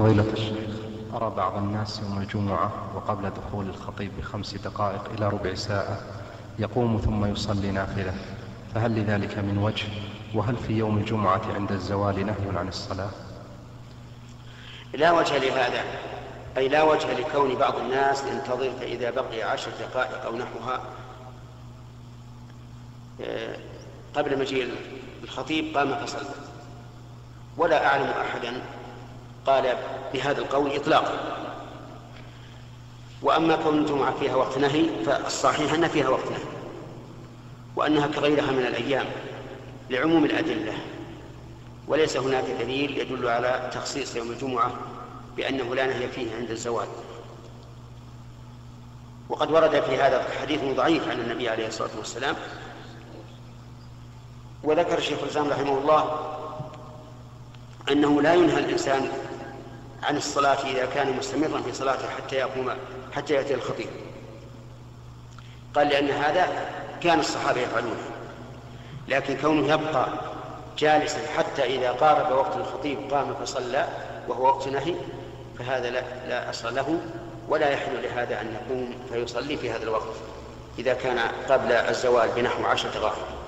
فضيلة الشيخ أرى بعض الناس يوم الجمعة وقبل دخول الخطيب بخمس دقائق إلى ربع ساعة يقوم ثم يصلي نافلة فهل لذلك من وجه؟ وهل في يوم الجمعة عند الزوال نهي عن الصلاة؟ لا وجه لهذا أي لا وجه لكون بعض الناس ينتظر فإذا بقي عشر دقائق أو نحوها. آه، قبل مجيء الخطيب قام فصلى ولا أعلم أحدا. قال بهذا القول إطلاقا وأما كون الجمعة فيها وقت نهي فالصحيح أن فيها وقت نهي. وأنها كغيرها من الأيام لعموم الأدلة. وليس هناك دليل يدل على تخصيص يوم الجمعة بأنه لا نهي فيه عند الزواج. وقد ورد في هذا حديث ضعيف عن النبي عليه الصلاة والسلام. وذكر الشيخ الإسلام رحمه الله أنه لا ينهى الإنسان عن الصلاة إذا كان مستمرا في صلاته حتى يقوم حتى يأتي الخطيب. قال لأن هذا كان الصحابة يفعلونه. لكن كونه يبقى جالسا حتى إذا قارب وقت الخطيب قام فصلى وهو وقت نهي فهذا لا, لا أصل له ولا يحل لهذا أن يقوم فيصلي في هذا الوقت إذا كان قبل الزوال بنحو عشرة دقائق